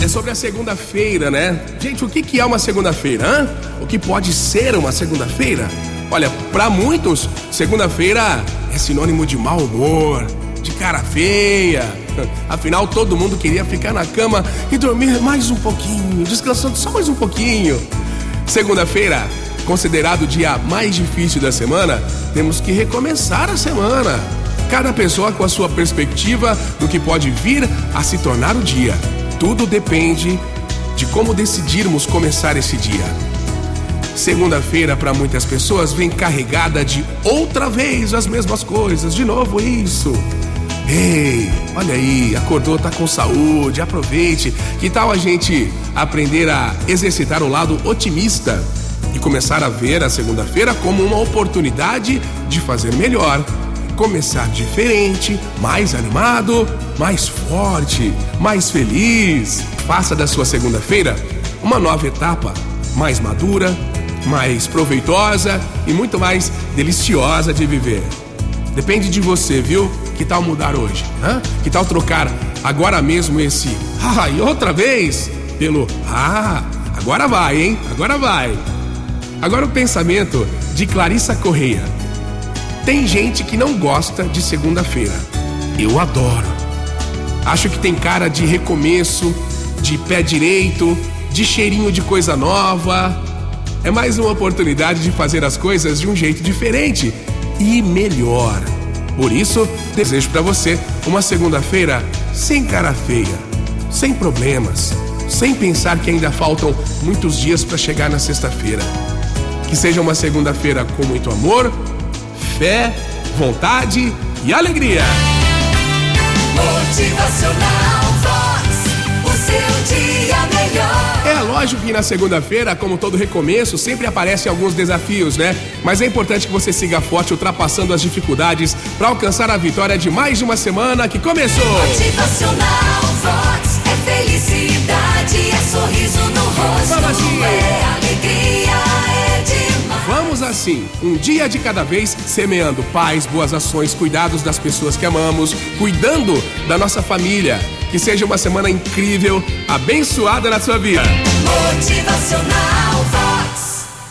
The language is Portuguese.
É sobre a segunda-feira, né? Gente, o que, é uma segunda-feira? O que pode ser uma segunda-feira? Olha, para muitos, segunda-feira é sinônimo de mau humor, de cara feia. Afinal, todo mundo queria ficar na cama e dormir mais um pouquinho, descansando só mais um pouquinho. Segunda-feira, considerado o dia mais difícil da semana, temos que recomeçar a semana. Cada pessoa com a sua perspectiva do que pode vir a se tornar o dia. Tudo depende de como decidirmos começar esse dia. Segunda-feira, para muitas pessoas, vem carregada de outra vez as mesmas coisas, de novo isso. Ei, olha aí, acordou, tá com saúde, aproveite. Que tal a gente aprender a exercitar o lado otimista e começar a ver a segunda-feira como uma oportunidade de fazer melhor? Começar diferente, mais animado, mais forte, mais feliz. Faça da sua segunda-feira uma nova etapa, mais madura, mais proveitosa e muito mais deliciosa de viver. Depende de você, viu? Que tal mudar hoje? Hã? Que tal trocar agora mesmo esse ah, e outra vez pelo ah, agora vai, hein? Agora vai. Agora o pensamento de Clarissa Correia. Tem gente que não gosta de segunda-feira. Eu adoro. Acho que tem cara de recomeço, de pé direito, de cheirinho de coisa nova. É mais uma oportunidade de fazer as coisas de um jeito diferente e melhor. Por isso, desejo para você uma segunda-feira sem cara feia, sem problemas, sem pensar que ainda faltam muitos dias para chegar na sexta-feira. Que seja uma segunda-feira com muito amor, fé, vontade e alegria. Motivacional Vox. O seu dia melhor. É lógico que na segunda-feira, como todo recomeço, sempre aparecem alguns desafios, né? Mas é importante que você siga forte, ultrapassando as dificuldades para alcançar a vitória de mais uma semana que começou. Motivacional Vox. É felicidade, assim, um dia de cada vez, semeando paz, boas ações, cuidados das pessoas que amamos, cuidando da nossa família. Que seja uma semana incrível, abençoada na sua vida. Motivacional.